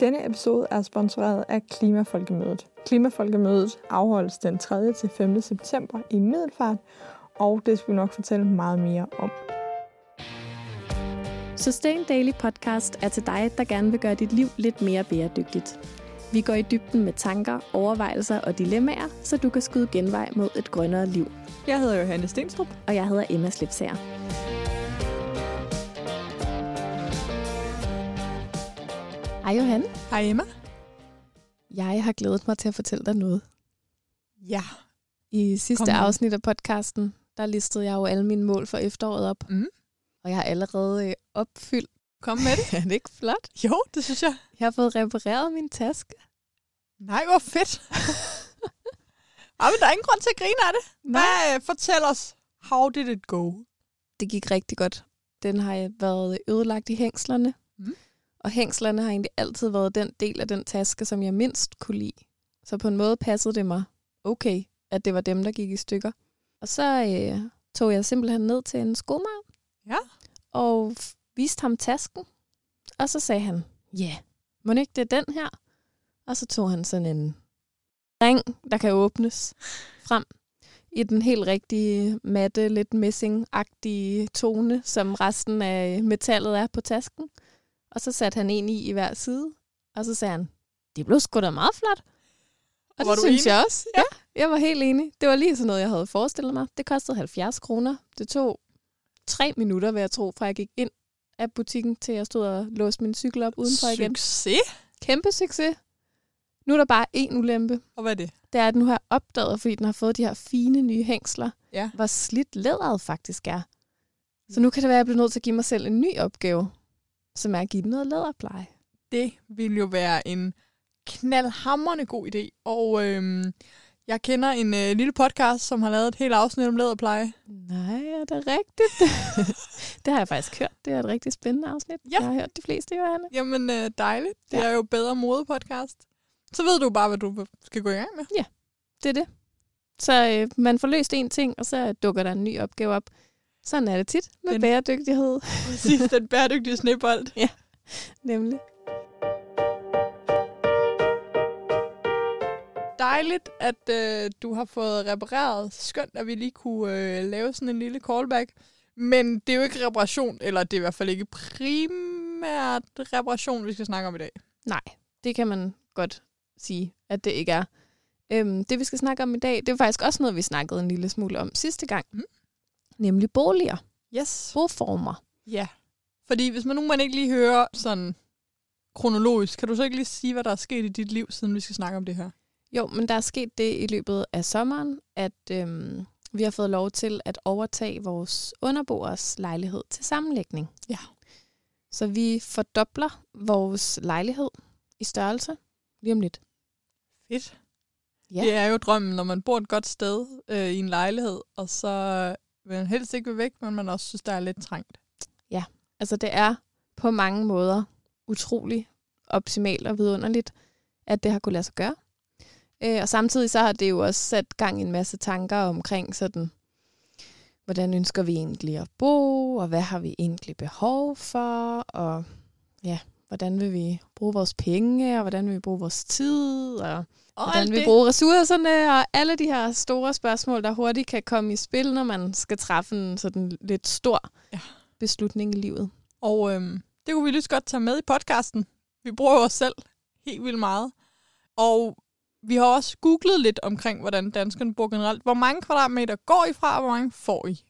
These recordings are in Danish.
Denne episode er sponsoreret af Klimafolkemødet. Klimafolkemødet afholdes den 3. til 5. september i Middelfart, og det skal vi nok fortælle meget mere om. Sustain Daily Podcast er til dig, der gerne vil gøre dit liv lidt mere bæredygtigt. Vi går i dybden med tanker, overvejelser og dilemmaer, så du kan skyde genvej mod et grønnere liv. Jeg hedder Johanne Stenstrup. Og jeg hedder Emma Slipsager. Hej Johanne. Hej Emma. Jeg har glædet mig til at fortælle dig noget. Ja. I sidste Kom afsnit af podcasten, der listede jeg jo alle mine mål for efteråret op. Mm. Og jeg har allerede øh, opfyldt. Kom med det. er det ikke flot? Jo, det synes jeg. Jeg har fået repareret min taske. Nej, hvor fedt. Ej, men der er ingen grund til at grine af det. Hvad, øh, fortæl os, how did it go? Det gik rigtig godt. Den har jeg været ødelagt i hængslerne. Mm. Og hængslerne har egentlig altid været den del af den taske, som jeg mindst kunne lide. Så på en måde passede det mig okay, at det var dem, der gik i stykker. Og så øh, tog jeg simpelthen ned til en skomager. Ja. Og viste ham tasken. Og så sagde han, ja, yeah, må ikke det er den her? Og så tog han sådan en ring, der kan åbnes frem i den helt rigtige matte, lidt messing-agtige tone, som resten af metallet er på tasken. Og så satte han en i i hver side, og så sagde han, det blev sgu da meget flot. Og Var det du synes enig? jeg også. Ja. ja, jeg var helt enig. Det var lige sådan noget, jeg havde forestillet mig. Det kostede 70 kroner. Det tog tre minutter, vil jeg tro, fra jeg gik ind af butikken, til jeg stod og låste min cykel op udenfor igen. Succes. Kæmpe succes. Nu er der bare én ulempe. Og hvad er det? Det er, at nu har jeg opdaget, fordi den har fået de her fine nye hængsler, Ja. hvor slidt læderet faktisk er. Så nu kan det være, at jeg bliver nødt til at give mig selv en ny opgave, som er at give den noget læderpleje. Det ville jo være en knaldhammerende god idé. Og øhm, jeg kender en øh, lille podcast, som har lavet et helt afsnit om læderpleje. Nej, er det rigtigt? det har jeg faktisk hørt. Det er et rigtig spændende afsnit. Ja. Jeg har hørt de fleste, Johanne. Jamen øh, dejligt. Det Ja. er jo bedre modepodcast. Så ved du bare, hvad du skal gå i gang med. Det er det. Så øh, man får løst en ting, og så dukker der en ny opgave op. Sådan er det tit med Den- bæredygtighed, Præcis, den bæredygtige snebold. nemlig. Dejligt, at øh, du har fået repareret. Skønt, at vi lige kunne øh, lave sådan en lille callback. Men det er jo ikke reparation, eller det er i hvert fald ikke primært reparation, vi skal snakke om i dag. Nej, det kan man godt sige, at det ikke er. Øhm, det, vi skal snakke om i dag, det er faktisk også noget, vi snakkede en lille smule om sidste gang. Mm. Nemlig boliger. Yes. Boformer. Ja. Fordi hvis man nu man ikke lige hører sådan kronologisk, kan du så ikke lige sige, hvad der er sket i dit liv, siden vi skal snakke om det her? Jo, men der er sket det i løbet af sommeren, at øhm, vi har fået lov til at overtage vores underboers lejlighed til sammenlægning. Ja. Så vi fordobler vores lejlighed i størrelse lige om lidt. Fedt. Ja. Det er jo drømmen, når man bor et godt sted øh, i en lejlighed, og så man helst ikke vil væk, men man også synes, der er lidt trængt. Altså det er på mange måder utrolig optimalt og vidunderligt, at det har kunne lade sig gøre. Øh, og samtidig så har det jo også sat gang i en masse tanker omkring sådan, hvordan ønsker vi egentlig at bo, og hvad har vi egentlig behov for, og ja, hvordan vil vi bruge vores penge, og hvordan vil vi bruge vores tid, og Og hvordan alt vi det. bruger ressourcerne, og alle de her store spørgsmål, der hurtigt kan komme i spil, når man skal træffe en sådan lidt stor Ja. beslutning i livet. Og øhm, det kunne vi lige godt tage med i podcasten. Vi bruger os selv helt vildt meget. Og vi har også googlet lidt omkring, hvordan danskerne bor generelt. Hvor mange kvadratmeter går I fra, og hvor mange får I?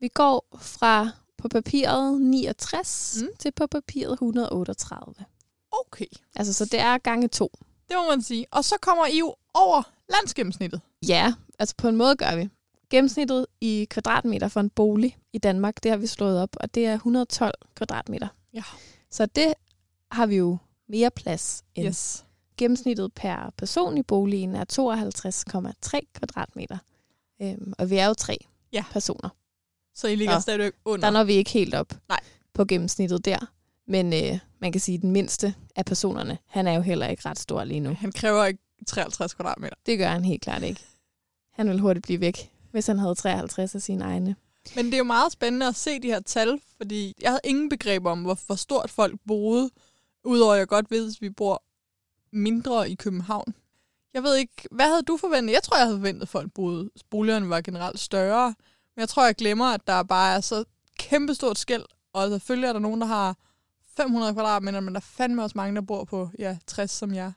Vi går fra på papiret 69 Mm. til på papiret 138. Okay, Altså, så det er gange to. det må man sige. Og så kommer I jo over landsgennemsnittet. Ja, altså på en måde gør vi. Gennemsnittet i kvadratmeter for en bolig i Danmark, det har vi slået op, og det er 112 kvadratmeter. Ja. Så det har vi jo mere plads end. Yes. Gennemsnittet per person i boligen er 52,3 kvadratmeter. Øhm, og vi er jo tre Ja. personer. Så I ligger Nå. stadigvæk under. Der når vi ikke helt op Nej. på gennemsnittet der. Men øh, man kan sige, at den mindste af personerne, han er jo heller ikke ret stor lige nu. Han kræver ikke 53 kvadratmeter. Det gør han helt klart ikke. Han vil hurtigt blive væk, hvis han havde 53 af sine egne. Men det er jo meget spændende at se de her tal, fordi jeg havde ingen begreb om, hvor, hvor stort folk boede Udover at jeg godt ved, at vi bor mindre i København. Jeg ved ikke, hvad havde du forventet? Jeg tror, jeg havde forventet, at folk boede, boligerne var generelt større. Men jeg tror, jeg glemmer, at der bare er så kæmpestort skæld. Og selvfølgelig er der nogen, der har 500 kvadratmeter, men der er fandme også mange, der bor på ja, 60 som jeg.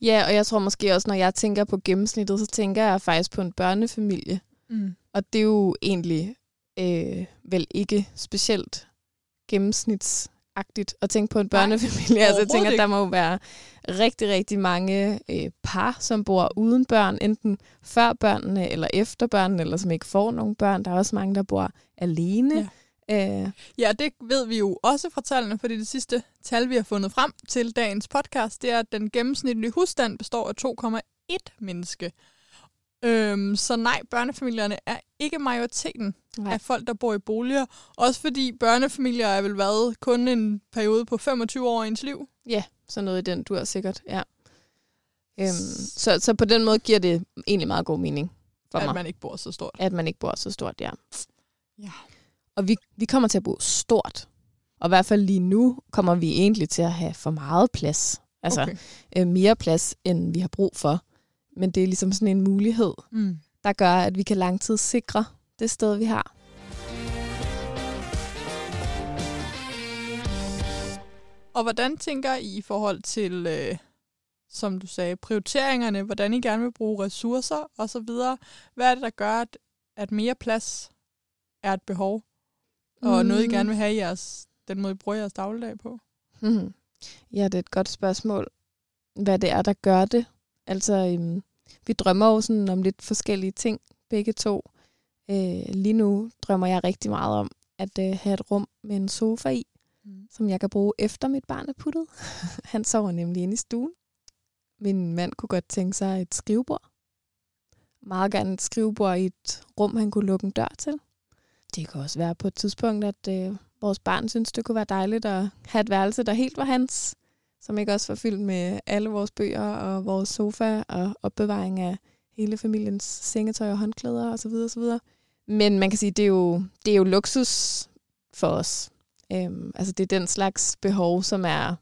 Ja, og jeg tror måske også, når jeg tænker på gennemsnittet, så tænker jeg faktisk på en børnefamilie. Mm. Og det er jo egentlig øh, vel ikke specielt gennemsnitsagtigt at tænke på en børnefamilie. altså jeg tænker, at der må jo være rigtig, rigtig mange øh, par, som bor uden børn, enten før børnene eller efter børnene, eller som ikke får nogen børn. Der er også mange, der bor alene. Ja. Øh. Ja, det ved vi jo også fra tallene, fordi det sidste tal, vi har fundet frem til dagens podcast, det er, at den gennemsnitlige husstand består af 2,1 menneske. Øhm, så nej, børnefamilierne er ikke majoriteten nej. af folk, der bor i boliger. Også fordi børnefamilier er vel været kun en periode på 25 år i ens liv. Ja, så noget i den, du har sikkert, ja. Øhm, så, så på den måde giver det egentlig meget god mening for at mig. At man ikke bor så stort. At man ikke bor så stort, ja. Ja. Og vi, vi kommer til at bo stort. Og i hvert fald lige nu kommer vi egentlig til at have for meget plads. Altså okay. øh, mere plads, end vi har brug for. Men det er ligesom sådan en mulighed, mm. der gør, at vi kan langtidssikre det sted, vi har. Og hvordan tænker I i forhold til, øh, som du sagde, prioriteringerne, hvordan I gerne vil bruge ressourcer osv.? Hvad er det, der gør, at, at mere plads er et behov? Og mm. noget, I gerne vil have i jeres, den måde, I bruger jeres dagligdag på? Mm. Ja, det er et godt spørgsmål. Hvad det er, der gør det. Altså, øhm, vi drømmer jo sådan om lidt forskellige ting, begge to. Øh, lige nu drømmer jeg rigtig meget om at øh, have et rum med en sofa i, mm. som jeg kan bruge efter mit barn er puttet. Han sover nemlig inde i stuen. Min mand kunne godt tænke sig et skrivebord. Meget gerne et skrivebord i et rum, han kunne lukke en dør til. Det kan også være på et tidspunkt, at øh, vores barn synes, det kunne være dejligt at have et værelse, der helt var hans som ikke også var fyldt med alle vores bøger og vores sofa og opbevaring af hele familiens sengetøj og håndklæder osv. osv. Men man kan sige, det er jo, det er jo luksus for os. Øhm, altså det er den slags behov, som er,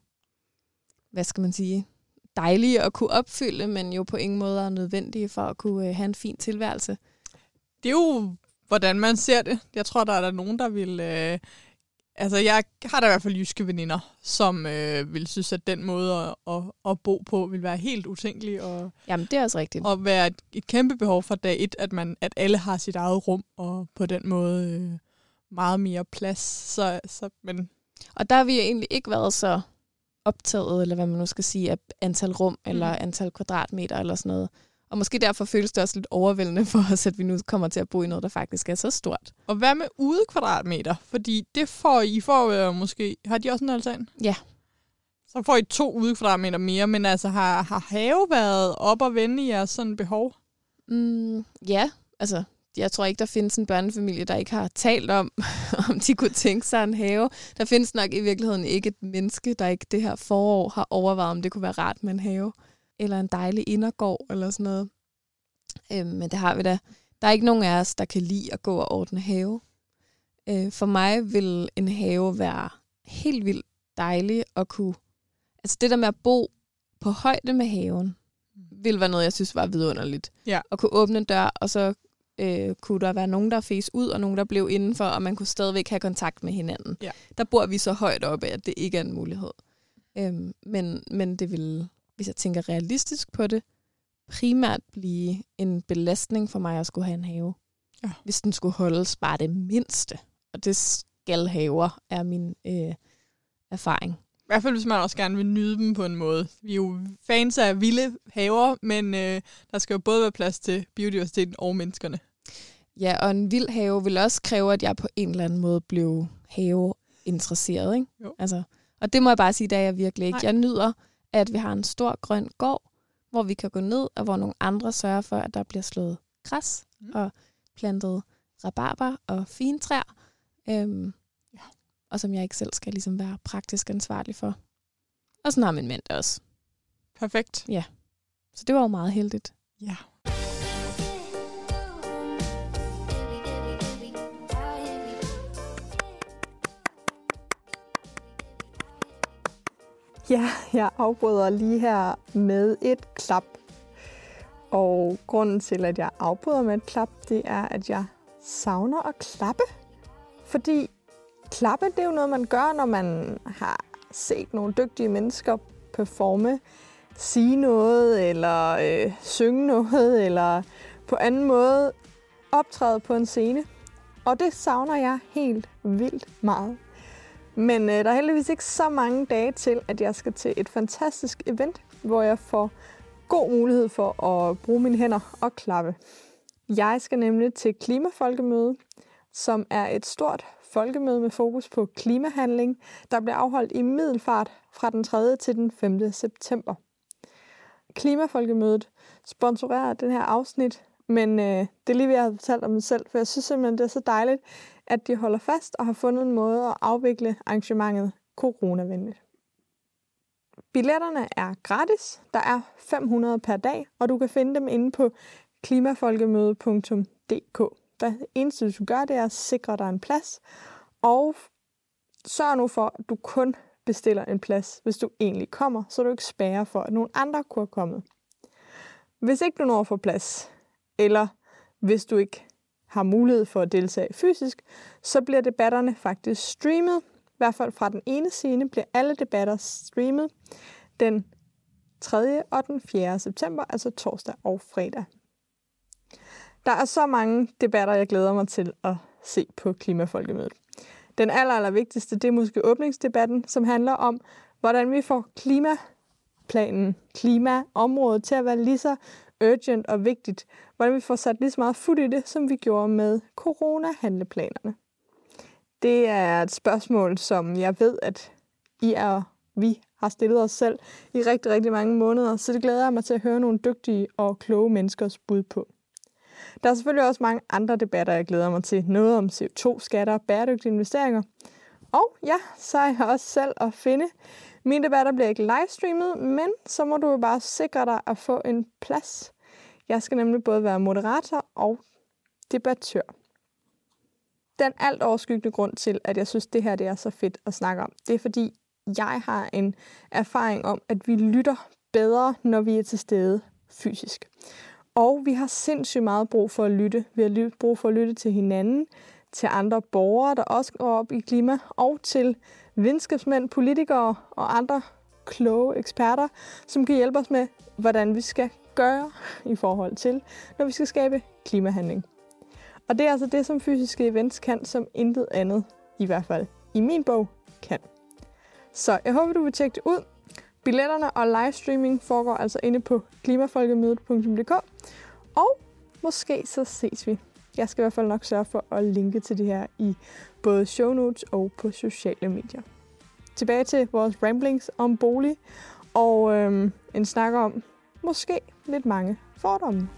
hvad skal man sige, dejlige at kunne opfylde, men jo på ingen måde er nødvendige for at kunne øh, have en fin tilværelse. Det er jo, hvordan man ser det. Jeg tror, der er der nogen, der vil øh, Altså, jeg har da i hvert fald jyske veninder, som øh, vil synes, at den måde at, at, at bo på vil være helt utænkelig. Og, Jamen, det er også rigtigt. Og være et, et kæmpe behov for dag et, at, man, at alle har sit eget rum, og på den måde øh, meget mere plads. Så, så, men... Og der har vi egentlig ikke været så optaget, eller hvad man nu skal sige, af antal rum, mm. eller antal kvadratmeter, eller sådan noget. Og måske derfor føles det også lidt overvældende for os, at vi nu kommer til at bo i noget, der faktisk er så stort. Og hvad med ude kvadratmeter? Fordi det får I får øh, måske... Har de også en altan? Ja. Så får I to ude kvadratmeter mere, men altså har, har have været op og vende i jeres sådan behov? Mm, ja, altså jeg tror ikke, der findes en børnefamilie, der ikke har talt om, om de kunne tænke sig en have. Der findes nok i virkeligheden ikke et menneske, der ikke det her forår har overvejet, om det kunne være rart med en have eller en dejlig indergård, eller sådan noget. Øh, men det har vi da. Der er ikke nogen af os, der kan lide at gå og ordne have. Øh, for mig vil en have være helt vildt dejlig at kunne... Altså det der med at bo på højde med haven, vil være noget, jeg synes var vidunderligt. Ja. At kunne åbne en dør, og så øh, kunne der være nogen, der fes ud, og nogen, der blev indenfor, og man kunne stadigvæk have kontakt med hinanden. Ja. Der bor vi så højt oppe, at det ikke er en mulighed. Øhm, men, men det vil hvis jeg tænker realistisk på det, primært blive en belastning for mig at skulle have en have. Ja. Hvis den skulle holdes bare det mindste. Og det skal haver, er min øh, erfaring. I hvert fald, hvis man også gerne vil nyde dem på en måde. Vi er jo fans af vilde haver, men øh, der skal jo både være plads til biodiversiteten og menneskerne. Ja, og en vild have vil også kræve, at jeg på en eller anden måde blev have interesseret. Ikke? Jo. Altså, og det må jeg bare sige, der er jeg virkelig ikke. Nej. Jeg nyder at vi har en stor grøn gård, hvor vi kan gå ned, og hvor nogle andre sørger for, at der bliver slået græs mm. og plantet rabarber og fintræer. Øhm, ja. Og som jeg ikke selv skal ligesom være praktisk ansvarlig for. Og sådan har min mand også. Perfekt. Ja. Så det var jo meget heldigt. Ja. Ja, jeg afbryder lige her med et klap. Og grunden til, at jeg afbryder med et klap, det er, at jeg savner at klappe. Fordi klappe, det er jo noget, man gør, når man har set nogle dygtige mennesker performe, sige noget, eller øh, synge noget, eller på anden måde optræde på en scene. Og det savner jeg helt vildt meget. Men øh, der er heldigvis ikke så mange dage til, at jeg skal til et fantastisk event, hvor jeg får god mulighed for at bruge mine hænder og klappe. Jeg skal nemlig til Klimafolkemøde, som er et stort folkemøde med fokus på klimahandling, der bliver afholdt i Middelfart fra den 3. til den 5. september. Klimafolkemødet sponsorerer den her afsnit, men øh, det er lige ved at har fortalt om mig selv, for jeg synes simpelthen, det er så dejligt, at de holder fast og har fundet en måde at afvikle arrangementet coronavenligt. Billetterne er gratis. Der er 500 per dag, og du kan finde dem inde på klimafolkemøde.dk. Det eneste, du skal gøre, det er at sikre dig en plads, og sørg nu for, at du kun bestiller en plads, hvis du egentlig kommer, så du ikke spærer for, at nogen andre kunne have kommet. Hvis ikke du når at få plads, eller hvis du ikke har mulighed for at deltage fysisk, så bliver debatterne faktisk streamet. I hvert fald fra den ene scene bliver alle debatter streamet den 3. og den 4. september, altså torsdag og fredag. Der er så mange debatter, jeg glæder mig til at se på Klimafolkemødet. Den aller, aller vigtigste, det er måske åbningsdebatten, som handler om, hvordan vi får klimaplanen, klimaområdet til at være lige så urgent og vigtigt, hvordan vi får sat lige så meget fod i det, som vi gjorde med coronahandleplanerne. Det er et spørgsmål, som jeg ved, at I er, vi har stillet os selv i rigtig, rigtig mange måneder, så det glæder jeg mig til at høre nogle dygtige og kloge menneskers bud på. Der er selvfølgelig også mange andre debatter, jeg glæder mig til. Noget om CO2-skatter og bæredygtige investeringer. Og ja, så er jeg også selv at finde. Mine debatter bliver ikke livestreamet, men så må du jo bare sikre dig at få en plads. Jeg skal nemlig både være moderator og debattør. Den alt overskyggende grund til, at jeg synes, det her det er så fedt at snakke om, det er fordi, jeg har en erfaring om, at vi lytter bedre, når vi er til stede fysisk. Og vi har sindssygt meget brug for at lytte. Vi har brug for at lytte til hinanden, til andre borgere, der også går op i klima, og til videnskabsmænd, politikere og andre kloge eksperter, som kan hjælpe os med, hvordan vi skal gøre i forhold til, når vi skal skabe klimahandling. Og det er altså det, som fysiske events kan, som intet andet, i hvert fald i min bog, kan. Så jeg håber, du vil tjekke det ud. Billetterne og livestreaming foregår altså inde på klimafolkemødet.dk. Og måske så ses vi. Jeg skal i hvert fald nok sørge for at linke til det her i både show notes og på sociale medier. Tilbage til vores ramblings om bolig og øhm, en snak om måske lidt mange fordomme.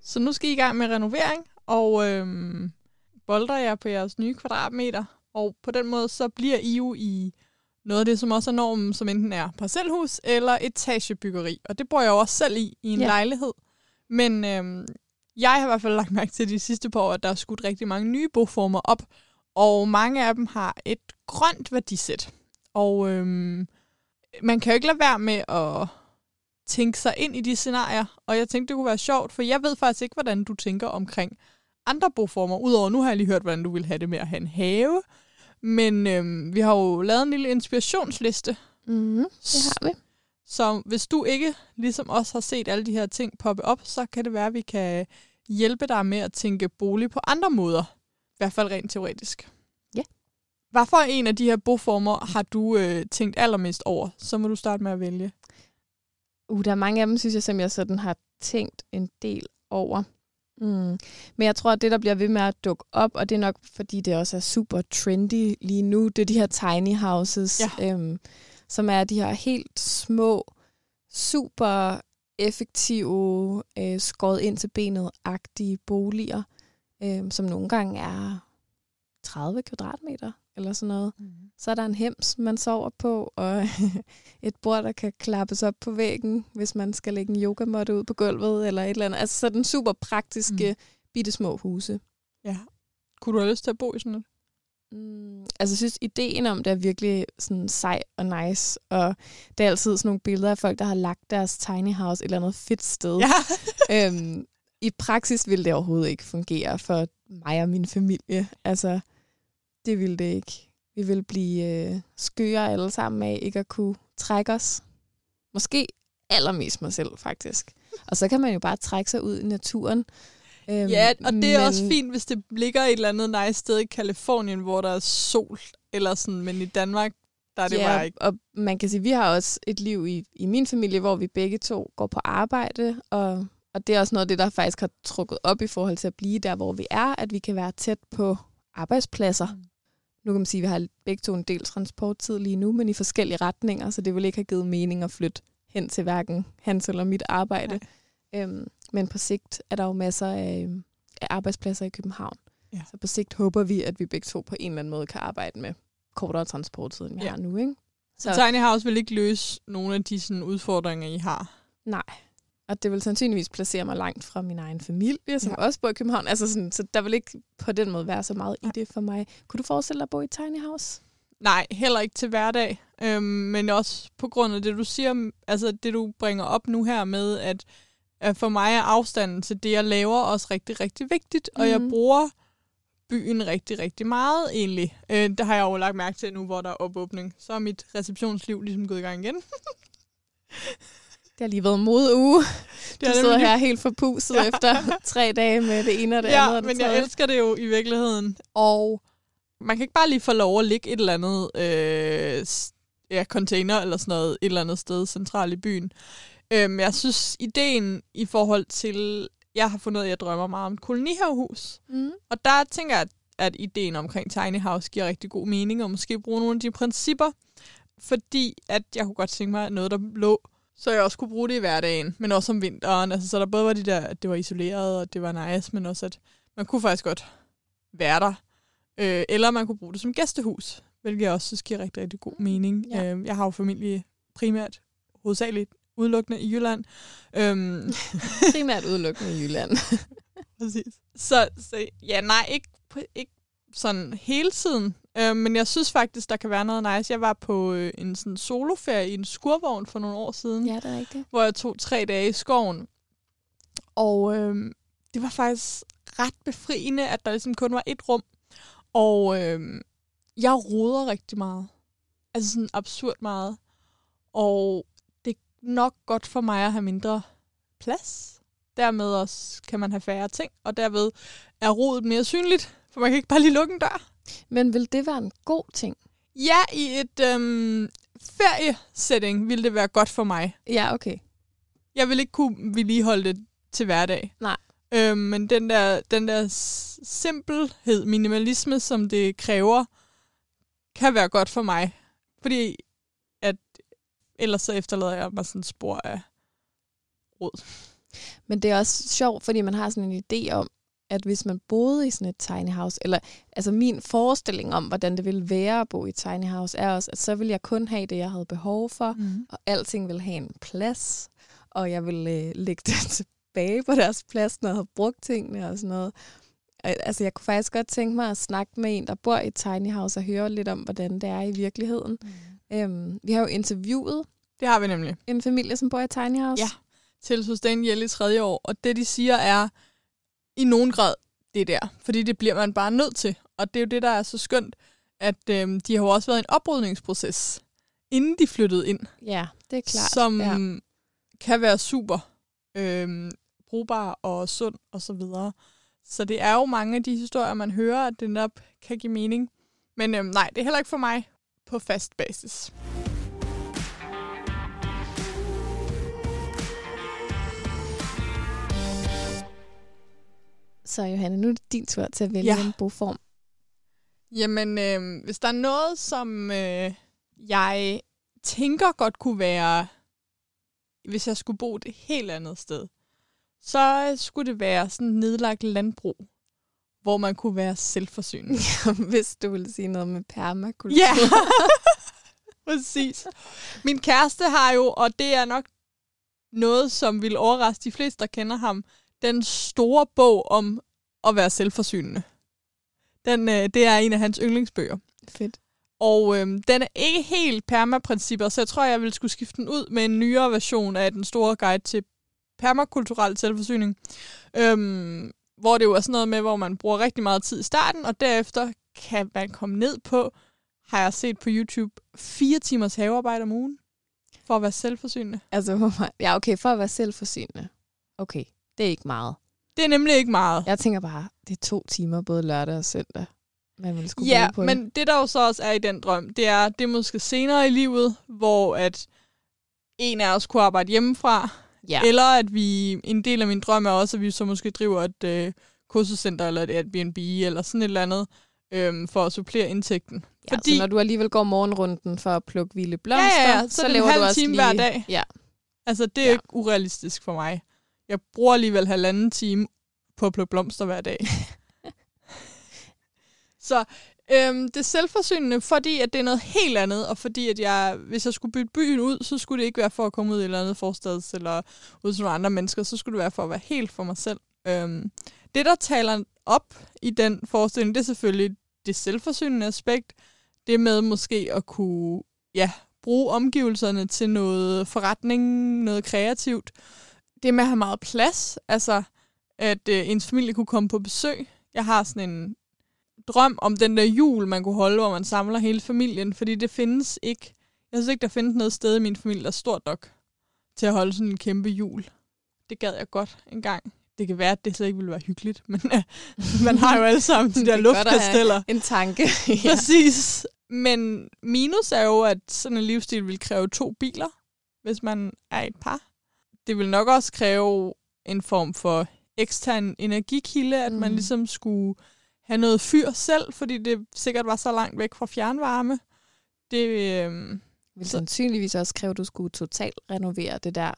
Så nu skal I i gang med renovering, og øhm, bolder jer på jeres nye kvadratmeter. Og på den måde, så bliver I jo i noget af det, som også er normen, som enten er parcelhus eller etagebyggeri. Og det bor jeg jo også selv i, i en ja. lejlighed. Men øhm, jeg har i hvert fald lagt mærke til de sidste par år, at der er skudt rigtig mange nye boformer op. Og mange af dem har et grønt værdisæt. Og øhm, man kan jo ikke lade være med at tænke sig ind i de scenarier. Og jeg tænkte, det kunne være sjovt, for jeg ved faktisk ikke, hvordan du tænker omkring andre boformer. Udover nu har jeg lige hørt, hvordan du vil have det med at have en have. Men øhm, vi har jo lavet en lille inspirationsliste. Mm, det har vi. Så hvis du ikke, ligesom os, har set alle de her ting poppe op, så kan det være, at vi kan hjælpe dig med at tænke bolig på andre måder. I hvert fald rent teoretisk. Ja. Hvad for en af de her boformer har du øh, tænkt allermest over? Så må du starte med at vælge. Uh, der er mange af dem, synes jeg, som jeg sådan har tænkt en del over. Mm. Men jeg tror, at det, der bliver ved med at dukke op, og det er nok, fordi det også er super trendy lige nu, det er de her tiny houses, ja. øhm, som er de her helt små, super effektive, øh, skåret ind til benet-agtige boliger, øh, som nogle gange er 30 kvadratmeter, eller sådan noget. Mm. Så er der en hems, man sover på, og et bord, der kan klappes op på væggen, hvis man skal lægge en yogamåtte ud på gulvet, eller et eller andet. Altså sådan super praktiske, mm. bitte små huse. Ja. Kunne du have lyst til at bo i sådan et? Mm, altså, jeg synes, ideen om det er virkelig sådan sej og nice, og det er altid sådan nogle billeder af folk, der har lagt deres tiny house et eller andet fedt sted. Ja. øhm, I praksis ville det overhovedet ikke fungere for mig og min familie. Altså, det ville det ikke. Vi ville blive øh, skøre alle sammen af ikke at kunne trække os. Måske allermest mig selv, faktisk. Og så kan man jo bare trække sig ud i naturen. Øhm, Ja, og det er men... også fint, hvis det ligger et eller andet nice sted i Kalifornien, hvor der er sol, eller sådan, men i Danmark, der er det ja, bare ikke. og man kan sige, at vi har også et liv i, i min familie, hvor vi begge to går på arbejde, og, og det er også noget af det, der faktisk har trukket op i forhold til at blive der, hvor vi er, at vi kan være tæt på arbejdspladser. Mm. Nu kan man sige, at vi har begge to en del transporttid lige nu, men i forskellige retninger, så det vil ikke have givet mening at flytte hen til hverken hans eller mit arbejde. Øhm, men på sigt er der jo masser af, øhm, af arbejdspladser i København. Ja. Så på sigt håber vi, at vi begge to på en eller anden måde kan arbejde med kortere transporttid, end vi Ja. har nu. Ikke? Så Tiny House vil ikke løse nogle af de sådan, udfordringer, I har. Nej. Og det vil sandsynligvis placere mig langt fra min egen familie, som Ja. også bor i København. Altså sådan, så der vil ikke på den måde være så meget i det for mig. Kunne du forestille dig at bo i et tiny house? Nej, heller ikke til hverdag. Øhm, men også på grund af det, du siger, altså det, du bringer op nu her med, at, at for mig er afstanden til det, jeg laver, også rigtig, rigtig vigtigt. Og jeg Mhm. bruger byen rigtig, rigtig meget egentlig. Øh, det har jeg jo lagt mærke til nu, hvor der er opåbning. Så er mit receptionsliv ligesom gået i gang igen. Det har lige været modeuge. Det Du er sidder nemlig- her helt forpusset Ja. ja. efter tre dage med det ene og det ja, andet det men jeg elsker det jo i virkeligheden. Og man kan ikke bare lige få lov at ligge et eller andet øh, ja, container eller sådan noget et eller andet sted centralt i byen. Øhm, jeg synes, ideen i forhold til, jeg har fundet ud af, at jeg drømmer meget om et kolonihavehus. Mm. Og der tænker jeg, at, at ideen omkring tiny house giver rigtig god mening, og måske bruge nogle af de principper, fordi at jeg kunne godt tænke mig at noget, der lå, så jeg også kunne bruge det i hverdagen, men også om vinteren. Altså, så der både var de der, at det var isoleret, og det var nice, men også at man kunne faktisk godt være der. Øh, eller man kunne bruge det som gæstehus, hvilket jeg også synes giver rigtig, rigtig god mening. Ja. Øh, jeg har jo familie primært, hovedsageligt udelukkende i Jylland. Øhm, Primært udelukkende i Jylland. Præcis. Så, så ja, nej, ikke, ikke sådan hele tiden. Øh, men jeg synes faktisk, der kan være noget nice. Jeg var på øh, en sådan soloferie i en skurvogn for nogle år siden, ja, det er rigtigt. hvor jeg tog tre dage i skoven. Og øh, det var faktisk ret befriende, at der ligesom kun var et rum. Og øh, jeg roder rigtig meget. Altså sådan absurd meget. Og det er nok godt for mig at have mindre plads. Dermed også kan man have færre ting, og derved er rodet mere synligt, for man kan ikke bare lige lukke en dør. Men vil det være en god ting? Ja, i et øhm, feriesetting ville det være godt for mig. Ja, okay. Jeg vil ikke kunne vedligeholde det til hverdag. Nej. Øhm, men den der, den der simpelhed, minimalisme, som det kræver, kan være godt for mig. Fordi at ellers så efterlader jeg mig sådan spor af rod. Men det er også sjovt, fordi man har sådan en idé om, at hvis man boede i sådan et tiny house, eller altså min forestilling om, hvordan det ville være at bo i et tiny house, er også, at så ville jeg kun have det, jeg havde behov for, Mm. og alting ville have en plads, og jeg ville øh, lægge det tilbage på deres plads, når jeg havde brugt tingene og sådan noget. Og, altså, jeg kunne faktisk godt tænke mig at snakke med en, der bor i et tiny house, og høre lidt om, hvordan det er i virkeligheden. Mm. Øhm, vi har jo interviewet Det har vi nemlig. en familie, som bor i et tiny house. Ja. til Sustain Hjelle i tredje år, og det de siger er, i nogen grad, det der. Fordi det bliver man bare nødt til. Og det er jo det, der er så skønt, at øhm, de har jo også været i en oprydningsproces, inden de flyttede ind, ja det er klart. som ja. kan være super øhm, brugbar og sund og så videre. Så det er jo mange af de historier, man hører, at det netop kan give mening. Men øhm, nej, det er heller ikke for mig på fast basis. Så Johanne, nu er det din tur til at vælge Ja. en boform. Jamen, øh, hvis der er noget, som øh, jeg tænker godt kunne være, hvis jeg skulle bo et helt andet sted, så øh, skulle det være sådan nedlagt landbrug, hvor man kunne være selvforsynende. Hvis du ville sige noget med permakultur. Ja, præcis. Min kæreste har jo, og det er nok noget, som vil overraske de fleste, der kender ham, den store bog om at være selvforsynende. Den, øh, det er en af hans yndlingsbøger. Fedt. Og øhm, den er ikke helt permaprincipper, så jeg tror, jeg vil skulle skifte den ud med en nyere version af den store guide til permakulturel selvforsyning. Øhm, hvor det jo er sådan noget med, hvor man bruger rigtig meget tid i starten, og derefter kan man komme ned på, har jeg set på YouTube, fire timers havearbejde om ugen, for at være selvforsynende. Altså, ja, okay, for at være selvforsynende. Okay, det er ikke meget. Det er nemlig ikke meget. Jeg tænker bare, det er to timer både lørdag og søndag, man vil skulle Ja, på det. men det der jo så også er i den drøm, det er, det er måske senere i livet, hvor at en af os kunne arbejde hjemmefra, Ja. eller at vi, en del af min drøm er også, at vi så måske driver et øh, kursuscenter eller et Airbnb eller sådan et eller andet, øhm, for at supplere indtægten. ja, fordi- Så når du alligevel går morgenrunden for at plukke vilde blomster, Ja, ja, ja, så så er det laver du også time lige... hver dag. Ja, Altså, det er ja. ikke urealistisk for mig. Jeg bruger alligevel halvanden time på at plukke blomster hver dag. så øhm, det er selvforsynende, fordi at det er noget helt andet, og fordi at jeg, hvis jeg skulle bytte byen ud, så skulle det ikke være for at komme ud i et eller andet forstads, eller ud til nogle andre mennesker, så skulle det være for at være helt for mig selv. Øhm, det, der taler op i den forestilling, det er selvfølgelig det selvforsynende aspekt. Det med måske at kunne ja, bruge omgivelserne til noget forretning, noget kreativt. Det med at have meget plads, altså at øh, ens familie kunne komme på besøg. Jeg har sådan en drøm om den der jul, man kunne holde, hvor man samler hele familien, fordi det findes ikke. Jeg synes ikke, der findes noget sted i min familie, der er stort nok til at holde sådan en kæmpe jul. Det gad jeg godt en gang. Det kan være, at det slet ikke ville være hyggeligt, men øh, man har jo alle sammen de der er luftkasteller. en tanke. Ja. Præcis. Men minus er jo, at sådan en livsstil vil kræve to biler, hvis man er et par. Det vil nok også kræve en form for ekstern energikilde, at mm. man Mm. ligesom skulle have noget fyr selv, fordi det sikkert var så langt væk fra fjernvarme. Det, øh, vil Så- sandsynligvis også kræve, at du skulle totalt renovere det der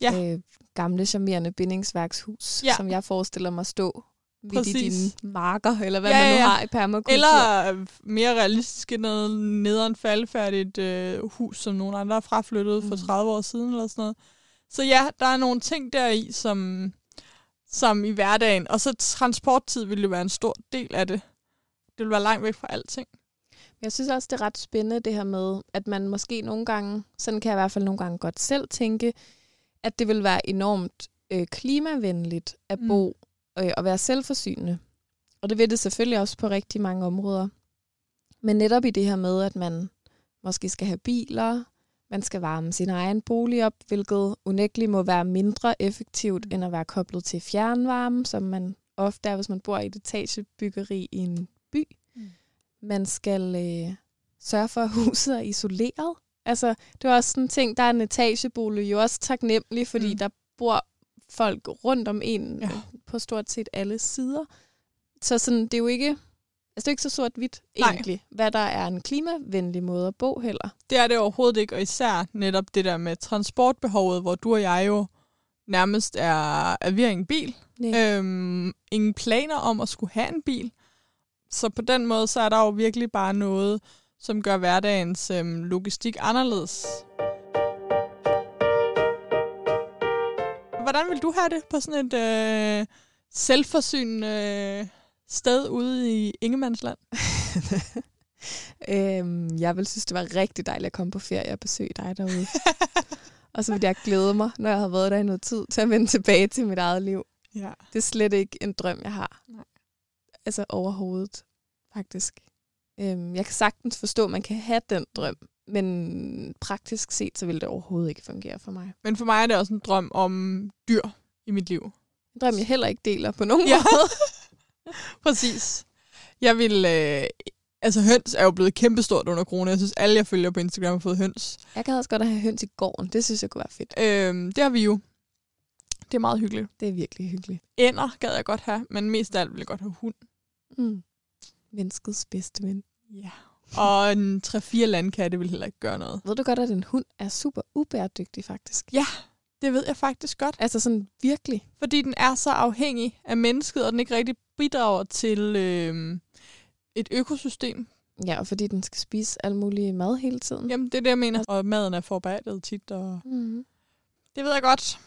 Ja. øh, gamle, charmerende bindingsværkshus, Ja. som jeg forestiller mig stå midt i dine marker, eller hvad Ja, man nu ja, har i permakultur. eller øh, mere realistisk noget nederen faldfærdigt øh, hus, som nogle andre er fraflyttet for Mhm. 30 år siden eller sådan noget. Så ja, der er nogle ting deri, som, som i hverdagen. Og så transporttid vil jo være en stor del af det. Det vil være langt væk fra alting. Jeg synes også, det er ret spændende det her med, at man måske nogle gange, sådan kan jeg i hvert fald nogle gange godt selv tænke, at det vil være enormt øh, klimavenligt at Mm. bo øh, og være selvforsynende. Og det vil det selvfølgelig også på rigtig mange områder. Men netop i det her med, at man måske skal have biler, man skal varme sin egen bolig op, hvilket unægteligt må være mindre effektivt, Mm. end at være koblet til fjernvarme, som man ofte er, hvis man bor i et etagebyggeri i en by. Mm. Man skal øh, sørge for, at huset er isoleret. Altså, det er også sådan en ting, der er en etagebolig jo også taknemmelig, fordi Mm. der bor folk rundt om en ja. på stort set alle sider. Så sådan, det er jo ikke, altså det er ikke så sort-hvidt Nej. egentlig, hvad der er en klimavenlig måde at bo heller. Det er det overhovedet ikke, og især netop det der med transportbehovet, hvor du og jeg jo nærmest er, er ved en bil. Nej. Øhm, ingen planer om at skulle have en bil. Så på den måde, så er der jo virkelig bare noget, som gør hverdagens øhm, logistik anderledes. Hvordan vil du have det på sådan et øh, selvforsynende øh, sted ude i Ingemandsland? øhm, jeg vil synes, det var rigtig dejligt at komme på ferie og besøge dig derude. og så vil jeg glæde mig, når jeg har været der i noget tid, til at vende tilbage til mit eget liv. Ja. Det er slet ikke en drøm, jeg har. Nej. Altså overhovedet, faktisk. Øhm, jeg kan sagtens forstå, at man kan have den drøm, men praktisk set, så vil det overhovedet ikke fungere for mig. Men for mig er det også en drøm om dyr i mit liv. En drøm, jeg heller ikke deler på nogen ja. måde. Præcis. Jeg vil... Øh, altså, høns er jo blevet kæmpestort under corona. Jeg synes, alle, jeg følger på Instagram, har fået høns. Jeg gad også godt have høns i gården. Det synes jeg kunne være fedt. Øhm, det har vi jo. Det er meget hyggeligt. Det er virkelig hyggeligt. Ænder gad jeg godt have, men mest af alt vil jeg godt have hund. Mm. Menneskets bedste ven. Ja. Og en 3-4 landkatte vil heller ikke gøre noget. Ved du godt, at en hund er super ubæredygtig, faktisk? Ja. Det ved jeg faktisk godt. Altså sådan virkelig. Fordi den er så afhængig af mennesket, og den ikke rigtig bidrager til øh, et økosystem. Ja, og fordi den skal spise al mulig mad hele tiden. Jamen, det er det, jeg mener. Og maden er forarbejdet tit, og Mm. det ved jeg godt.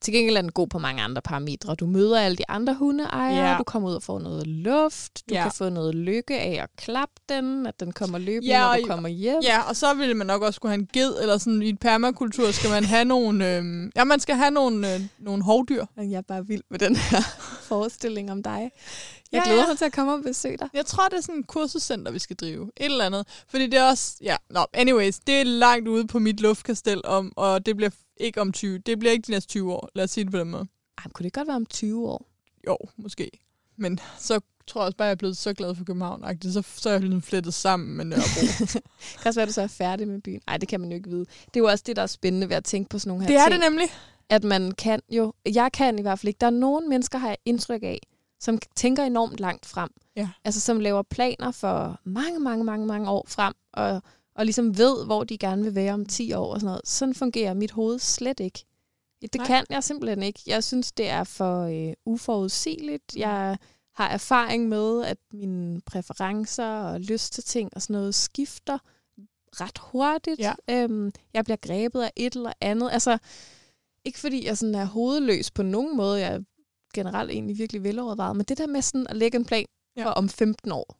Til gengæld er den god på mange andre parametre. Du møder alle de andre hundeejere, Ja. du kommer ud og får noget luft, du Ja. kan få noget lykke af at klappe den, at den kommer løbende, Ja, når og du i- kommer hjem. Ja, og så ville man nok også skulle have en ged, eller sådan i et permakultur skal man have nogle... Øh, ja, man skal have nogle, øh, nogle hovdyr. Jeg er bare vild med den her forestilling om dig. Jeg Ja, glæder ja. mig til at komme og besøge dig. Jeg tror, det er sådan et kursuscenter, vi skal drive. Et eller andet. Fordi det er også... Ja, no, anyways. Det er langt ude på mit luftkastel, om, og det bliver ikke om 20. Det bliver ikke de næste 20 år. Lad os sige det på den måde. Ej, kunne det godt være om 20 år? Jo, måske. Men så tror jeg også bare, at jeg er blevet så glad for København. -agtigt. Så, så er jeg ligesom flettet sammen med Nørrebro. Det kan også være, at du så er færdig med byen. Nej, det kan man jo ikke vide. Det er jo også det, der er spændende ved at tænke på sådan nogle her det er ting. det nemlig. At man kan jo... Jeg kan i hvert fald ikke. Der er nogle mennesker, har jeg indtryk af, som tænker enormt langt frem. Ja. Altså som laver planer for mange, mange, mange, mange år frem, og, og ligesom ved, hvor de gerne vil være om 10 år og sådan noget. Sådan fungerer mit hoved slet ikke. Det Nej. kan jeg simpelthen ikke. Jeg synes, det er for øh, uforudsigeligt. Jeg har erfaring med, at mine præferencer og lyst til ting og sådan noget skifter ret hurtigt. Ja. Øhm, jeg bliver grebet af et eller andet. Altså, ikke fordi jeg sådan er hovedløs på nogen måde. Jeg generelt egentlig virkelig velovervejet. Men det der med sådan at lægge en plan Ja. ja. for om 15 år.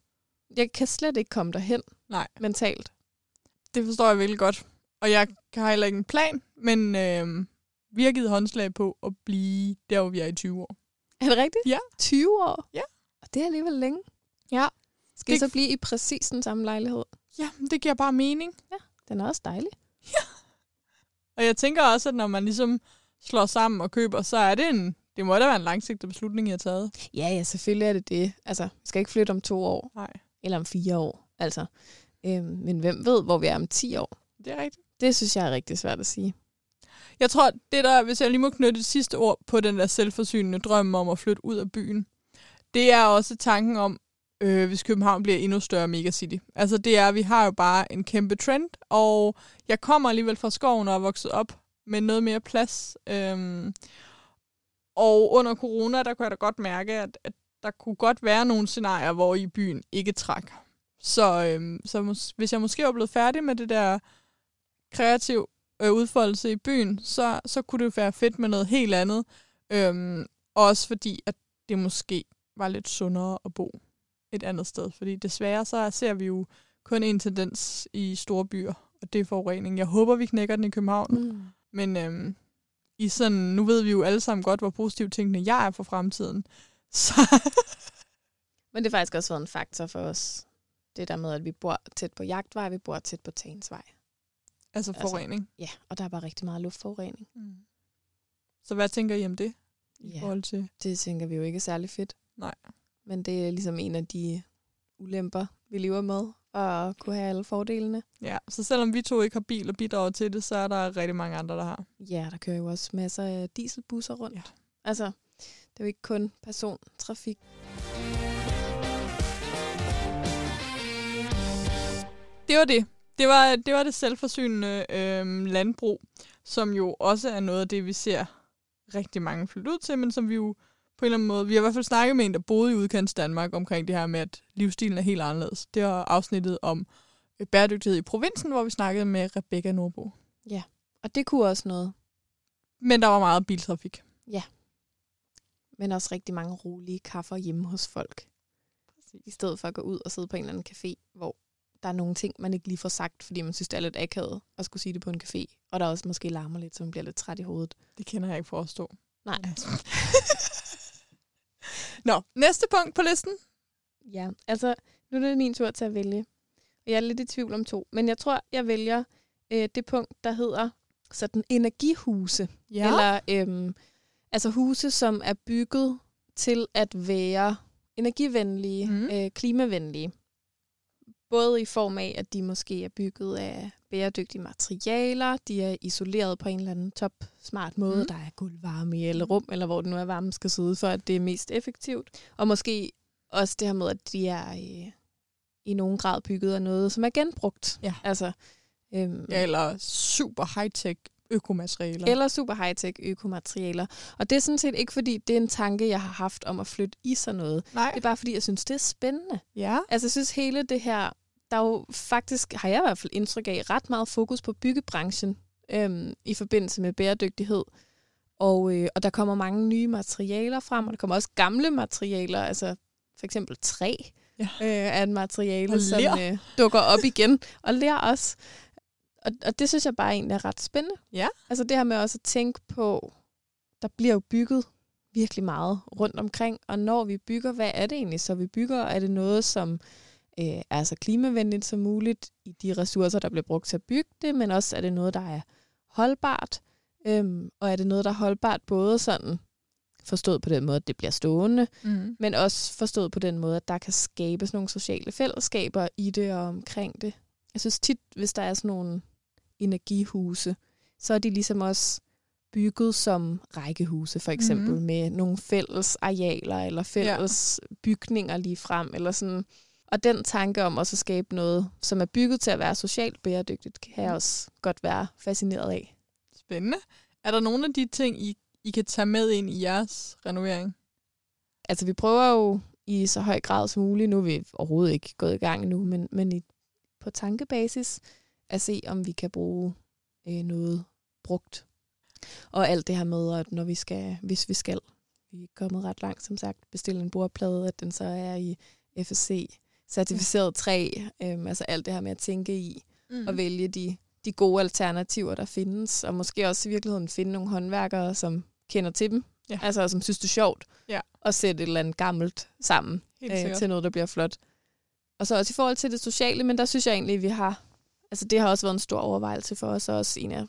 Jeg kan slet ikke komme derhen Nej. mentalt. Det forstår jeg virkelig godt. Og jeg har heller ikke en plan, men øh, vi har givet håndslag på at blive der, hvor vi er i 20 år. Er det rigtigt? Ja. 20 år? Ja. Og det er alligevel længe. Ja. Skal Det- så blive i præcis den samme lejlighed? Ja, det giver bare mening. Den er også dejlig. Og jeg tænker også, at når man ligesom slår sammen og køber, så er det en... Det må da være en langsigtet beslutning, I har taget. Ja, ja, selvfølgelig er det det. Altså, vi skal ikke flytte om to år, Nej, eller om fire år. Altså, øhm, men hvem ved, hvor vi er om 10 år? det er rigtigt. Det synes jeg er rigtig svært at sige. Jeg tror, det der, hvis jeg lige må knytte et sidste ord på den der selvforsynende drøm om at flytte ud af byen, det er også tanken om, øh, hvis København bliver endnu større megacity. Altså det er, vi har jo bare en kæmpe trend, og jeg kommer alligevel fra skoven og er vokset op med noget mere plads. Øhm, og under corona, der kunne jeg da godt mærke, at, at der kunne godt være nogle scenarier, hvor i byen ikke træk. Så, øhm, så mås- hvis jeg måske var blevet færdig med det der kreativ øh, udfoldelse i byen, så, så kunne det jo være fedt med noget helt andet. Øhm, også fordi, at det måske var lidt sundere at bo et andet sted. Fordi desværre så ser vi jo kun en tendens i store byer, og det er forurening. Jeg håber, vi knækker den i København. Mm. Men øhm, i sådan, nu ved vi jo alle sammen godt, hvor positivt tænkende jeg er for fremtiden. Så Men det har faktisk også været en faktor for os. Det der med, at vi bor tæt på Jagtvej, vi bor tæt på Tagensvej. altså Altså, forurening. Ja, og der er bare rigtig meget luftforurening. Mm. Så hvad tænker I om det? I Ja. forhold til... Det tænker vi jo ikke er særlig fedt. Nej. Men det er ligesom en af de ulemper, vi lever med, at kunne have alle fordelene. Ja, så selvom vi to ikke har bil og bidrager til det, så er der rigtig mange andre, der har. Ja, der kører jo også masser af dieselbusser rundt. Ja. Altså, det er jo ikke kun persontrafik. Det var det. Det var det, var det selvforsynende øh, landbrug, som jo også er noget af det, vi ser rigtig mange flytte ud til, men som vi jo på en eller anden måde, vi har i hvert fald snakket med en, der boede i udkants Danmark omkring det her med, at livsstilen er helt anderledes. Det var afsnittet om øh, bæredygtighed i provinsen, hvor vi snakkede med Rebecca Nordbo. Og det kunne også noget. Men der var meget biltrafik. Men også rigtig mange rolige kaffer hjemme hos folk. I stedet for at gå ud og sidde på en eller anden café, hvor der er nogle ting, man ikke lige får sagt, fordi man synes, det er lidt akavet at skulle sige det på en café. Og der også måske larmer lidt, så man bliver lidt træt i hovedet. Det kender jeg ikke for at stå. Nej. Nå, næste punkt på listen. Ja, altså, nu er det min tur til at vælge. Jeg er lidt i tvivl om to, men jeg tror, jeg vælger øh, det punkt, der hedder sådan energihuse. Ja. Eller øhm, altså huse, som er bygget til at være energivenlige, mm. øh, klimavenlige. Både i form af, at de måske er bygget af bæredygtige materialer, de er isoleret på en eller anden top smart måde, mm. der er gulvvarme i eller rum, eller hvor det nu er varmen skal sidde, for at det er mest effektivt. Og måske også det her med, at de er øh, i nogen grad bygget af noget, som er genbrugt. Ja. Altså, øhm, Ja, eller super high-tech økomaterialer. Eller super high-tech økomaterialer. Og det er sådan set ikke, fordi det er en tanke, jeg har haft om at flytte i sådan noget. Nej. Det er bare, fordi jeg synes, det er spændende. Ja. Altså, jeg synes hele det her, der er jo faktisk, har jeg i hvert fald indtryk af, ret meget fokus på byggebranchen øhm, i forbindelse med bæredygtighed. Og, øh, og der kommer mange nye materialer frem, og der kommer også gamle materialer, altså for eksempel træ Ja. øh, er et materiale, som øh, dukker op igen, og ler også. Og, og det synes jeg bare egentlig er ret spændende. Ja. Altså det her med også at tænke på, der bliver jo bygget virkelig meget rundt omkring, og når vi bygger, hvad er det egentlig så vi bygger? Er det noget, som øh, er så klimavenligt som muligt i de ressourcer, der bliver brugt til at bygge det, men også er det noget, der er holdbart? Øhm, og er det noget, der er holdbart både sådan forstået på den måde, at det bliver stående, Mm. men også forstået på den måde, at der kan skabes nogle sociale fællesskaber i det og omkring det. Jeg synes tit, hvis der er sådan nogle energihuse, så er de ligesom også bygget som rækkehuse, for eksempel, mm-hmm. med nogle fælles arealer eller fælles ja. bygninger lige frem, eller sådan. Og den tanke om også at skabe noget, som er bygget til at være socialt bæredygtigt, kan jeg også godt være fascineret af. Spændende. Er der nogle af de ting, I, I kan tage med ind i jeres renovering? Altså, vi prøver jo i så høj grad som muligt, nu er vi overhovedet ikke gået i gang endnu, men, men i, på tankebasis, at se, om vi kan bruge øh, noget brugt. Og alt det her med, at når vi skal, hvis vi skal, vi er kommet ret langt, som sagt, bestille en bordplade, at den så er i FSC certificeret træ, øhm, altså alt det her med at tænke i, Mm. og vælge de, de gode alternativer, der findes, og måske også i virkeligheden finde nogle håndværkere, som kender til dem, Ja. altså som synes det er sjovt Ja. at sætte et eller andet gammelt sammen øh, til noget, der bliver flot. Og så også i forhold til det sociale, men der synes jeg egentlig, at vi har, altså det har også været en stor overvejelse for os, og også en af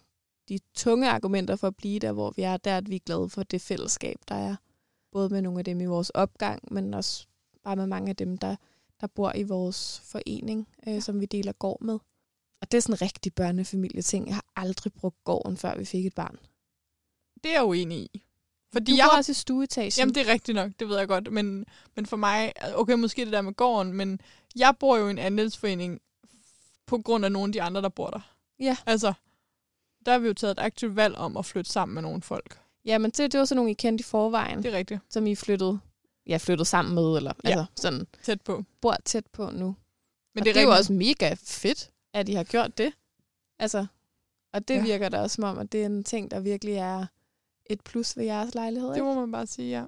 de tunge argumenter for at blive der, hvor vi er, der er, at vi er glade for det fællesskab, der er. Både med nogle af dem i vores opgang, men også bare med mange af dem, der, der bor i vores forening, øh, som vi deler gård med. Og det er sådan en rigtig børnefamilieting. Jeg har aldrig brugt gården, før vi fik et barn. Det er jeg uenig i. Fordi Du jeg har også i stueetagen. Jamen, det er rigtigt nok, det ved jeg godt. Men, men for mig, okay, måske det der med gården, men jeg bor jo i en andelsforening på grund af nogle af de andre, der bor der. Ja. Altså, der har vi jo taget et aktivt valg om at flytte sammen med nogle folk. Ja, men det, det var sådan nogle, I kendte i forvejen, Det er rigtigt. som I flyttede, ja, flyttede sammen med, eller Ja. altså sådan, Tæt på. bor tæt på nu. Men og det er, det er jo også mega fedt, at I har gjort det. Altså, og det Ja. ja. virker da også som om, at det er en ting, der virkelig er et plus ved jeres lejlighed. Det Ikke? må man bare sige, ja.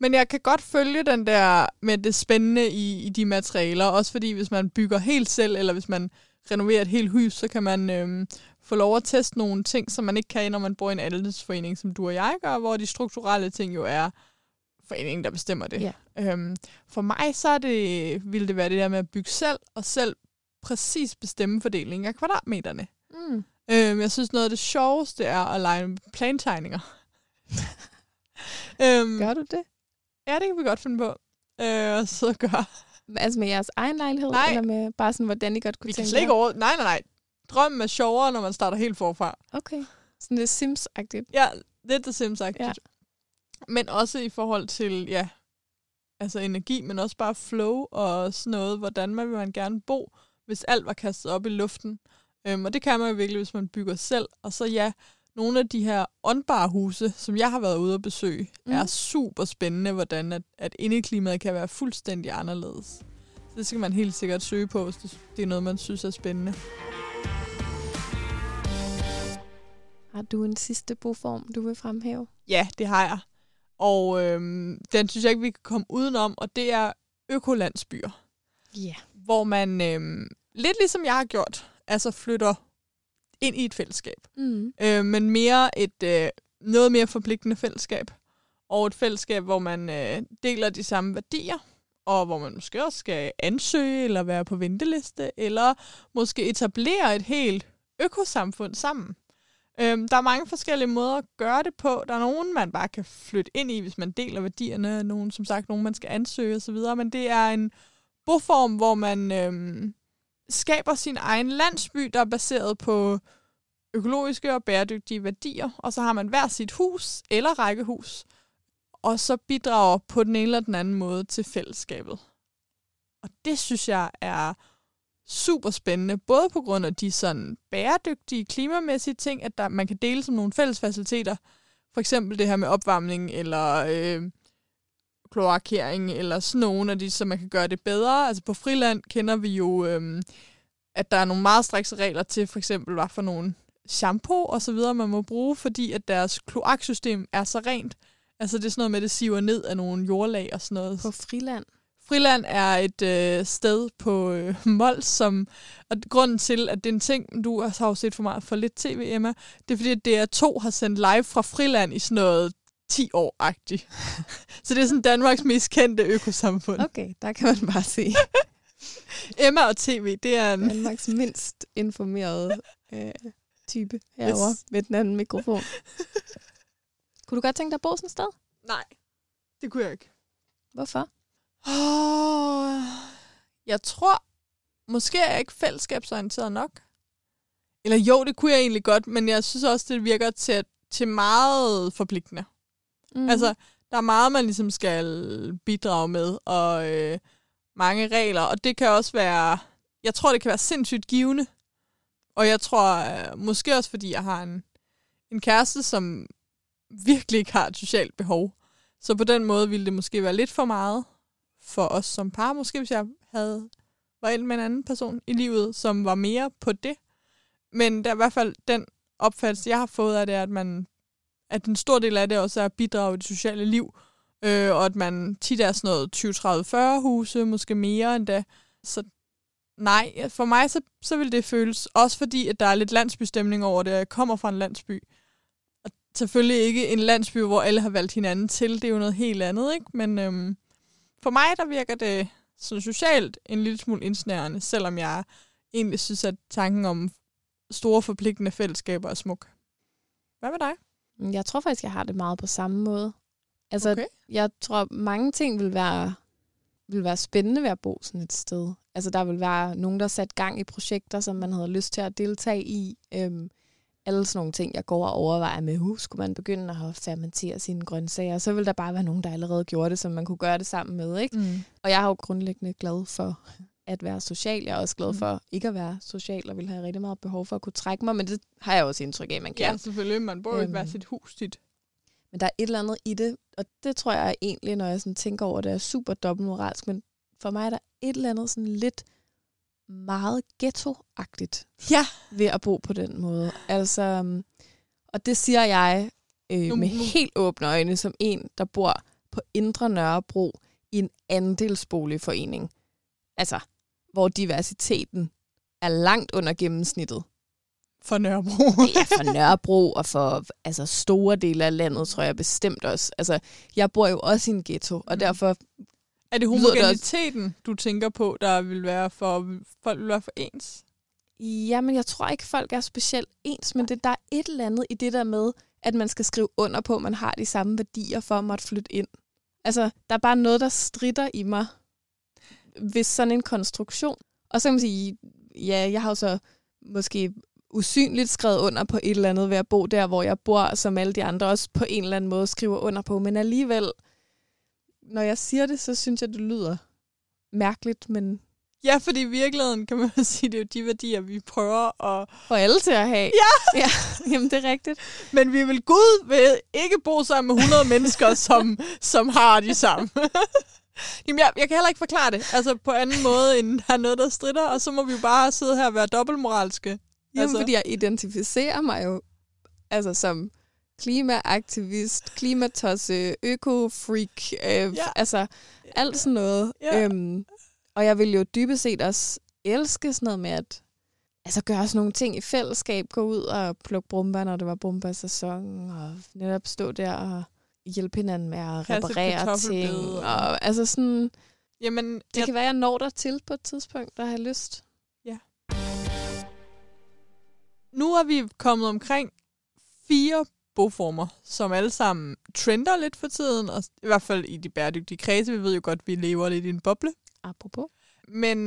Men jeg kan godt følge den der med det spændende i, i de materialer. Også fordi, hvis man bygger helt selv, eller hvis man renoverer et helt hus, så kan man øhm, få lov at teste nogle ting, som man ikke kan, når man bor i en andelsforening, som du og jeg gør, hvor de strukturelle ting jo er foreningen, der bestemmer det. Ja. Øhm, for mig så er det, ville det være det der med at bygge selv, og selv præcis bestemme fordelingen af kvadratmeterne. Mm. Øhm, jeg synes, noget af det sjoveste er at lege med plantegninger. øhm, Gør du det? Ja, det kan vi godt finde på. Øh, og så gøre. Altså med jeres egen lejlighed, Nej. eller med bare sådan, hvordan I godt kunne Vi kan tænke ikke over... Nej, nej, nej. Drømmen er sjovere, når man starter helt forfra. Okay. Sådan lidt Sims-agtigt. Ja, lidt sagt. Ja. Men også i forhold til, ja, altså energi, men også bare flow og sådan noget. Hvordan man vil man gerne bo, hvis alt var kastet op i luften. Øhm, og det kan man jo virkelig, hvis man bygger selv. Og så ja, nogle af de her åndbare huse, som jeg har været ude at besøge, mm. Er super spændende, hvordan at, at indeklimaet kan være fuldstændig anderledes. Så det skal man helt sikkert søge på, hvis det, det er noget, man synes er spændende. Har du en sidste boform, du vil fremhæve? Ja, det har jeg. Og øhm, den synes jeg ikke, vi kan komme udenom, og det er økolandsbyer, Ja. hvor man øhm, lidt ligesom jeg har gjort, altså flytter ind i et fællesskab. Mm. Øh, men mere et øh, noget mere forpligtende fællesskab. Og et fællesskab, hvor man øh, deler de samme værdier, og hvor man måske også skal ansøge, eller være på venteliste, eller måske etablere et helt økosamfund sammen. Øhm, der er mange forskellige måder at gøre det på. Der er nogen, man bare kan flytte ind i, hvis man deler værdierne. Nogen, som sagt, nogen, man skal ansøge osv. Men det er en boform, hvor man øhm, skaber sin egen landsby, der er baseret på økologiske og bæredygtige værdier. Og så har man hver sit hus eller rækkehus. Og så bidrager på den ene eller den anden måde til fællesskabet. Og det synes jeg er super spændende, både på grund af de sådan bæredygtige, klimamæssige ting, at der, man kan dele som nogle fælles faciliteter, for eksempel det her med opvarmning, eller øh, kloakering, eller sådan nogle af de, så man kan gøre det bedre. Altså på friland kender vi jo, øh, at der er nogle meget strikse regler til, for eksempel hvad for nogle shampoo og så videre, man må bruge, fordi at deres kloaksystem er så rent. Altså det er sådan noget med, at det siver ned af nogle jordlag og sådan noget. På friland. Friland er et øh, sted på øh, Mols, som, og grunden til, at det er en ting, du har jo set for meget for lidt tv, Emma, det er fordi, at DR2 har sendt live fra Friland i sådan noget 10 år-agtigt. Så det er sådan Danmarks mest kendte økosamfund. Okay, der kan man bare se. Emma og tv, det er en... Danmarks mindst informerede øh, type herovre yes. med den anden mikrofon. Kunne du godt tænke dig at bo sådan et sted? Nej, det kunne jeg ikke. Hvorfor? Oh, jeg tror, måske er jeg ikke fællesskabsorienteret nok. Eller jo, det kunne jeg egentlig godt, men jeg synes også, det virker til, til meget forpligtende. Mm. Altså, der er meget, man ligesom skal bidrage med, og øh, mange regler, og det kan også være, jeg tror, det kan være sindssygt givende. Og jeg tror, øh, måske også fordi jeg har en, en kæreste, som virkelig ikke har et socialt behov. Så på den måde ville det måske være lidt for meget for os som par. Måske hvis jeg havde var ind med en anden person i livet, som var mere på det. Men der er i hvert fald den opfattelse, jeg har fået af det, at man at en stor del af det også er at bidrage i det sociale liv, øh, og at man tit er sådan noget 20, 30, 40 huse, måske mere end da. Så nej, for mig så, så vil det føles, også fordi at der er lidt landsbystemning over det, jeg kommer fra en landsby. Og selvfølgelig ikke en landsby, hvor alle har valgt hinanden til, det er jo noget helt andet, ikke? Men øhm, for mig, der virker det sådan socialt en lille smule indsnærende, selvom jeg egentlig synes, at tanken om store forpligtende fællesskaber er smuk. Hvad med dig? Jeg tror faktisk, jeg har det meget på samme måde. Altså, okay. jeg tror, mange ting vil være, vil være spændende ved at bo sådan et sted. Altså, der vil være nogen, der sat gang i projekter, som man havde lyst til at deltage i. Øhm, alle sådan nogle ting, jeg går og overvejer med, uh, skulle man begynde at fermentere sine grøntsager, så vil der bare være nogen, der allerede gjorde det, som man kunne gøre det sammen med. Ikke? Mm. Og jeg er jo grundlæggende glad for at være social. Jeg er også glad mm. for ikke at være social, og vil have rigtig meget behov for at kunne trække mig, men det har jeg også indtryk af, man kan. Ja, selvfølgelig. Man bor jo ikke være øhm. sit hus tit. Men der er et eller andet i det, og det tror jeg egentlig, når jeg sådan tænker over det, er super dobbeltmoralsk, men for mig er der et eller andet sådan lidt meget ghetto-agtigt ja. ved at bo på den måde. Altså, øhm, og det siger jeg øh, med helt åbne øjne, som en, der bor på Indre Nørrebro i en andelsboligforening. Altså, hvor diversiteten er langt under gennemsnittet. For Nørrebro. ja, for Nørrebro og for altså, store dele af landet, tror jeg bestemt også. Altså, jeg bor jo også i en ghetto, og mm. derfor... Er det homogeniteten, du tænker på, der vil være for, folk vil være for ens? Ja, men jeg tror ikke, folk er specielt ens, men det, der er et eller andet i det der med, at man skal skrive under på, at man har de samme værdier for at måtte flytte ind. Altså, der er bare noget, der strider i mig ved sådan en konstruktion. Og så kan man sige, ja, jeg har jo så måske usynligt skrevet under på et eller andet ved at bo der, hvor jeg bor, som alle de andre også på en eller anden måde skriver under på. Men alligevel, når jeg siger det, så synes jeg, det lyder mærkeligt, men... Ja, fordi i virkeligheden kan man sige, det er jo de værdier, vi prøver at... For alle til at have. Ja! ja jamen, det er rigtigt. Men vi vil Gud vil ikke bo sammen med 100 mennesker, som, som har de samme. Jamen, jeg, jeg kan heller ikke forklare det. Altså på anden måde, end der er noget, der strider, og så må vi jo bare sidde her og være dobbeltmoralske. Jamen, altså. fordi jeg identificerer mig jo altså som klimaaktivist, klimatosse, øko-freak, øh, ja. altså alt sådan noget. Ja. Øhm, og jeg vil jo dybest set også elske sådan noget med at altså gøre sådan nogle ting i fællesskab, gå ud og plukke brumba, når det var brumba-sæson, og netop stå der og hjælpe hinanden med at reparere ting. Og, altså sådan, Jamen, det jeg... kan være, jeg når der til på et tidspunkt, der har lyst. Ja. Nu er vi kommet omkring fire boformer, som alle sammen trender lidt for tiden, og i hvert fald i de bæredygtige kredse. Vi ved jo godt, at vi lever lidt i en boble. Apropos. Men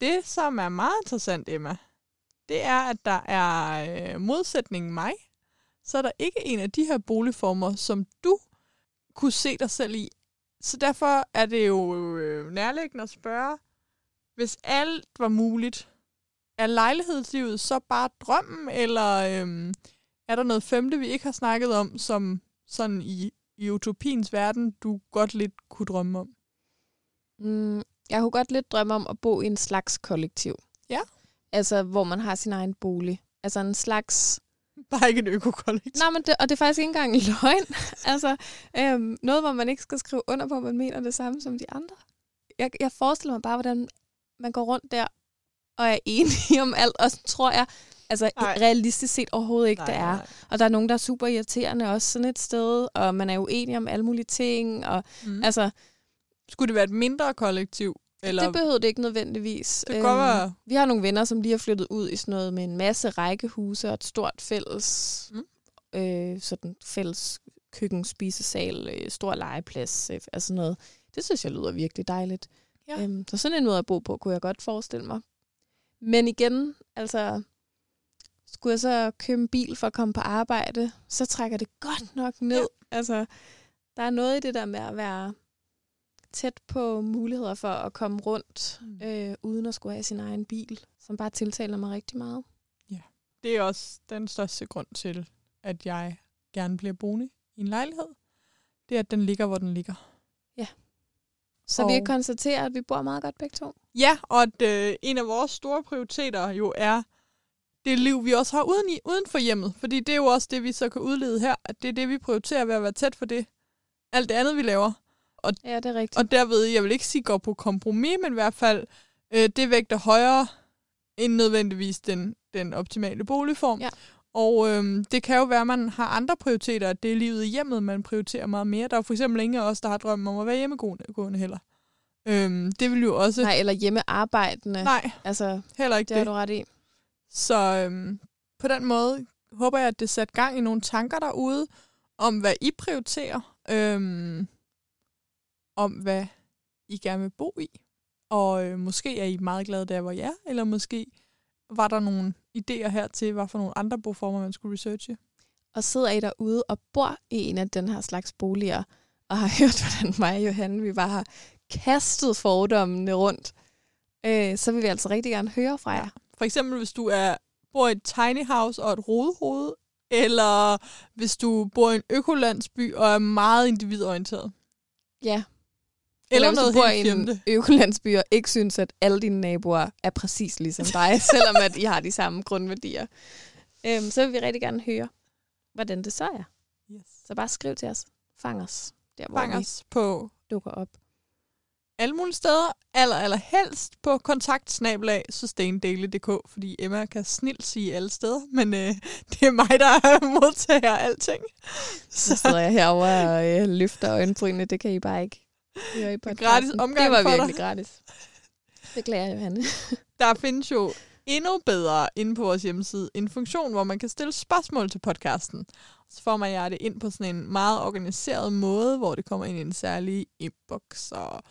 det, som er meget interessant, Emma, det er, at der er øh, modsætningen mig, så er der ikke en af de her boligformer, som du kunne se dig selv i. Så derfor er det jo øh, nærliggende at spørge, hvis alt var muligt, er lejlighedslivet så bare drømmen, eller øhm, er der noget femte, vi ikke har snakket om, som sådan i, i utopiens verden, du godt lidt kunne drømme om? Mm, jeg kunne godt lidt drømme om at bo i en slags kollektiv. Ja. Altså, hvor man har sin egen bolig. Altså en slags... Bare ikke en økokollektiv. Nej, men det, og det er faktisk ikke engang løgn. altså, øhm, noget, hvor man ikke skal skrive under på, at man mener det samme som de andre. Jeg, jeg forestiller mig bare, hvordan man går rundt der og er enige om alt, og så tror jeg, altså Nej. realistisk set overhovedet ikke, Nej, det er. nej. Og der er nogen, der er super irriterende også sådan et sted, og man er uenig om alle mulige ting, og Mm. altså, Skulle det være et mindre kollektiv? Eller det behøver det ikke nødvendigvis. det kan godt være... Vi har nogle venner, som lige har flyttet ud i sådan noget med en masse rækkehuse og et stort fælles, Mm. mm. øh, sådan fælles køkken, spisesal, øh, stor legeplads, øh, altså noget. Det synes jeg lyder virkelig dejligt. Ja. Øhm, så sådan en måde at bo på, kunne jeg godt forestille mig. Men igen, altså, skulle jeg så købe en bil for at komme på arbejde, så trækker det godt nok ned. Ja. Altså, der er noget i det der med at være tæt på muligheder for at komme rundt, Mm. øh, uden at skulle have sin egen bil, som bare tiltaler mig rigtig meget. Det er også den største grund til, at jeg gerne bliver boende i en lejlighed. Det er, at den ligger, hvor den ligger. Så Og- vi kan konstatere, at vi bor meget godt begge to. Ja, og at øh, en af vores store prioriteter jo er det liv, vi også har uden, i, uden for hjemmet. Fordi det er jo også det, vi så kan udlede her, at det er det, vi prioriterer ved at være tæt for det. Alt det andet, vi laver. Ja, det er rigtigt. Og derved, jeg vil ikke sige går på kompromis, men i hvert fald, øh, det vægter højere end nødvendigvis den, den optimale boligform. Ja. Og øhm, det kan jo være, at man har andre prioriteter, at det er livet i hjemmet, man prioriterer meget mere. Der er for eksempel ingen af os, der har drømmen om at være hjemmegående heller. Øhm, det vil jo også... Nej, eller hjemmearbejdende. Nej, Altså, heller ikke det har det. du ret i. Så øhm, på den måde håber jeg, at det sætter gang i nogle tanker derude, om hvad I prioriterer, øhm, om hvad I gerne vil bo i. Og øh, måske er I meget glade der, hvor I er, eller måske var der nogle idéer her til, hvad for nogle andre boformer, man skulle researche. Og sidder I derude og bor i en af den her slags boliger, og har hørt, hvordan mig og Johanne, vi bare har kastet fordommene rundt, øh, så vil vi altså rigtig gerne høre fra jer. For eksempel, hvis du er, bor i et tiny house og et rodehoved, eller hvis du bor i en økolandsby og er meget individorienteret. Ja. Eller, hvis noget du bor i en økolandsby og ikke synes, at alle dine naboer er præcis ligesom dig, selvom at I har de samme grundværdier. Øhm, så vil vi rigtig gerne høre, hvordan det så er. Yes. Så bare skriv til os. Fang os, der hvor Fang vi os på dukker op. alle mulige steder, aller, aller helst på kontaktsnabelag sustaindaily.dk, fordi Emma kan snilt sige alle steder, men øh, det er mig, der modtager alting. Så sidder jeg herovre og øh, løfter øjenbrynene. Det kan I bare ikke høre i podcasten. gratis omgang Det var for virkelig dig. gratis. Beklager, Johanne. Der findes jo endnu bedre inde på vores hjemmeside en funktion, hvor man kan stille spørgsmål til podcasten. Så får man jer det ind på sådan en meget organiseret måde, hvor det kommer ind i en særlig inbox, og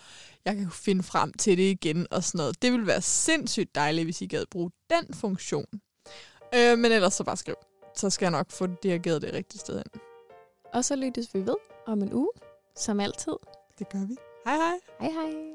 jeg kan finde frem til det igen og sådan noget. Det ville være sindssygt dejligt, hvis I gad bruge den funktion. Øh, men ellers så bare skriv. Så skal jeg nok få dirigeret det rigtige sted ind. Og så lyttes vi ved om en uge, som altid. Det gør vi. Hej hej. Hej hej.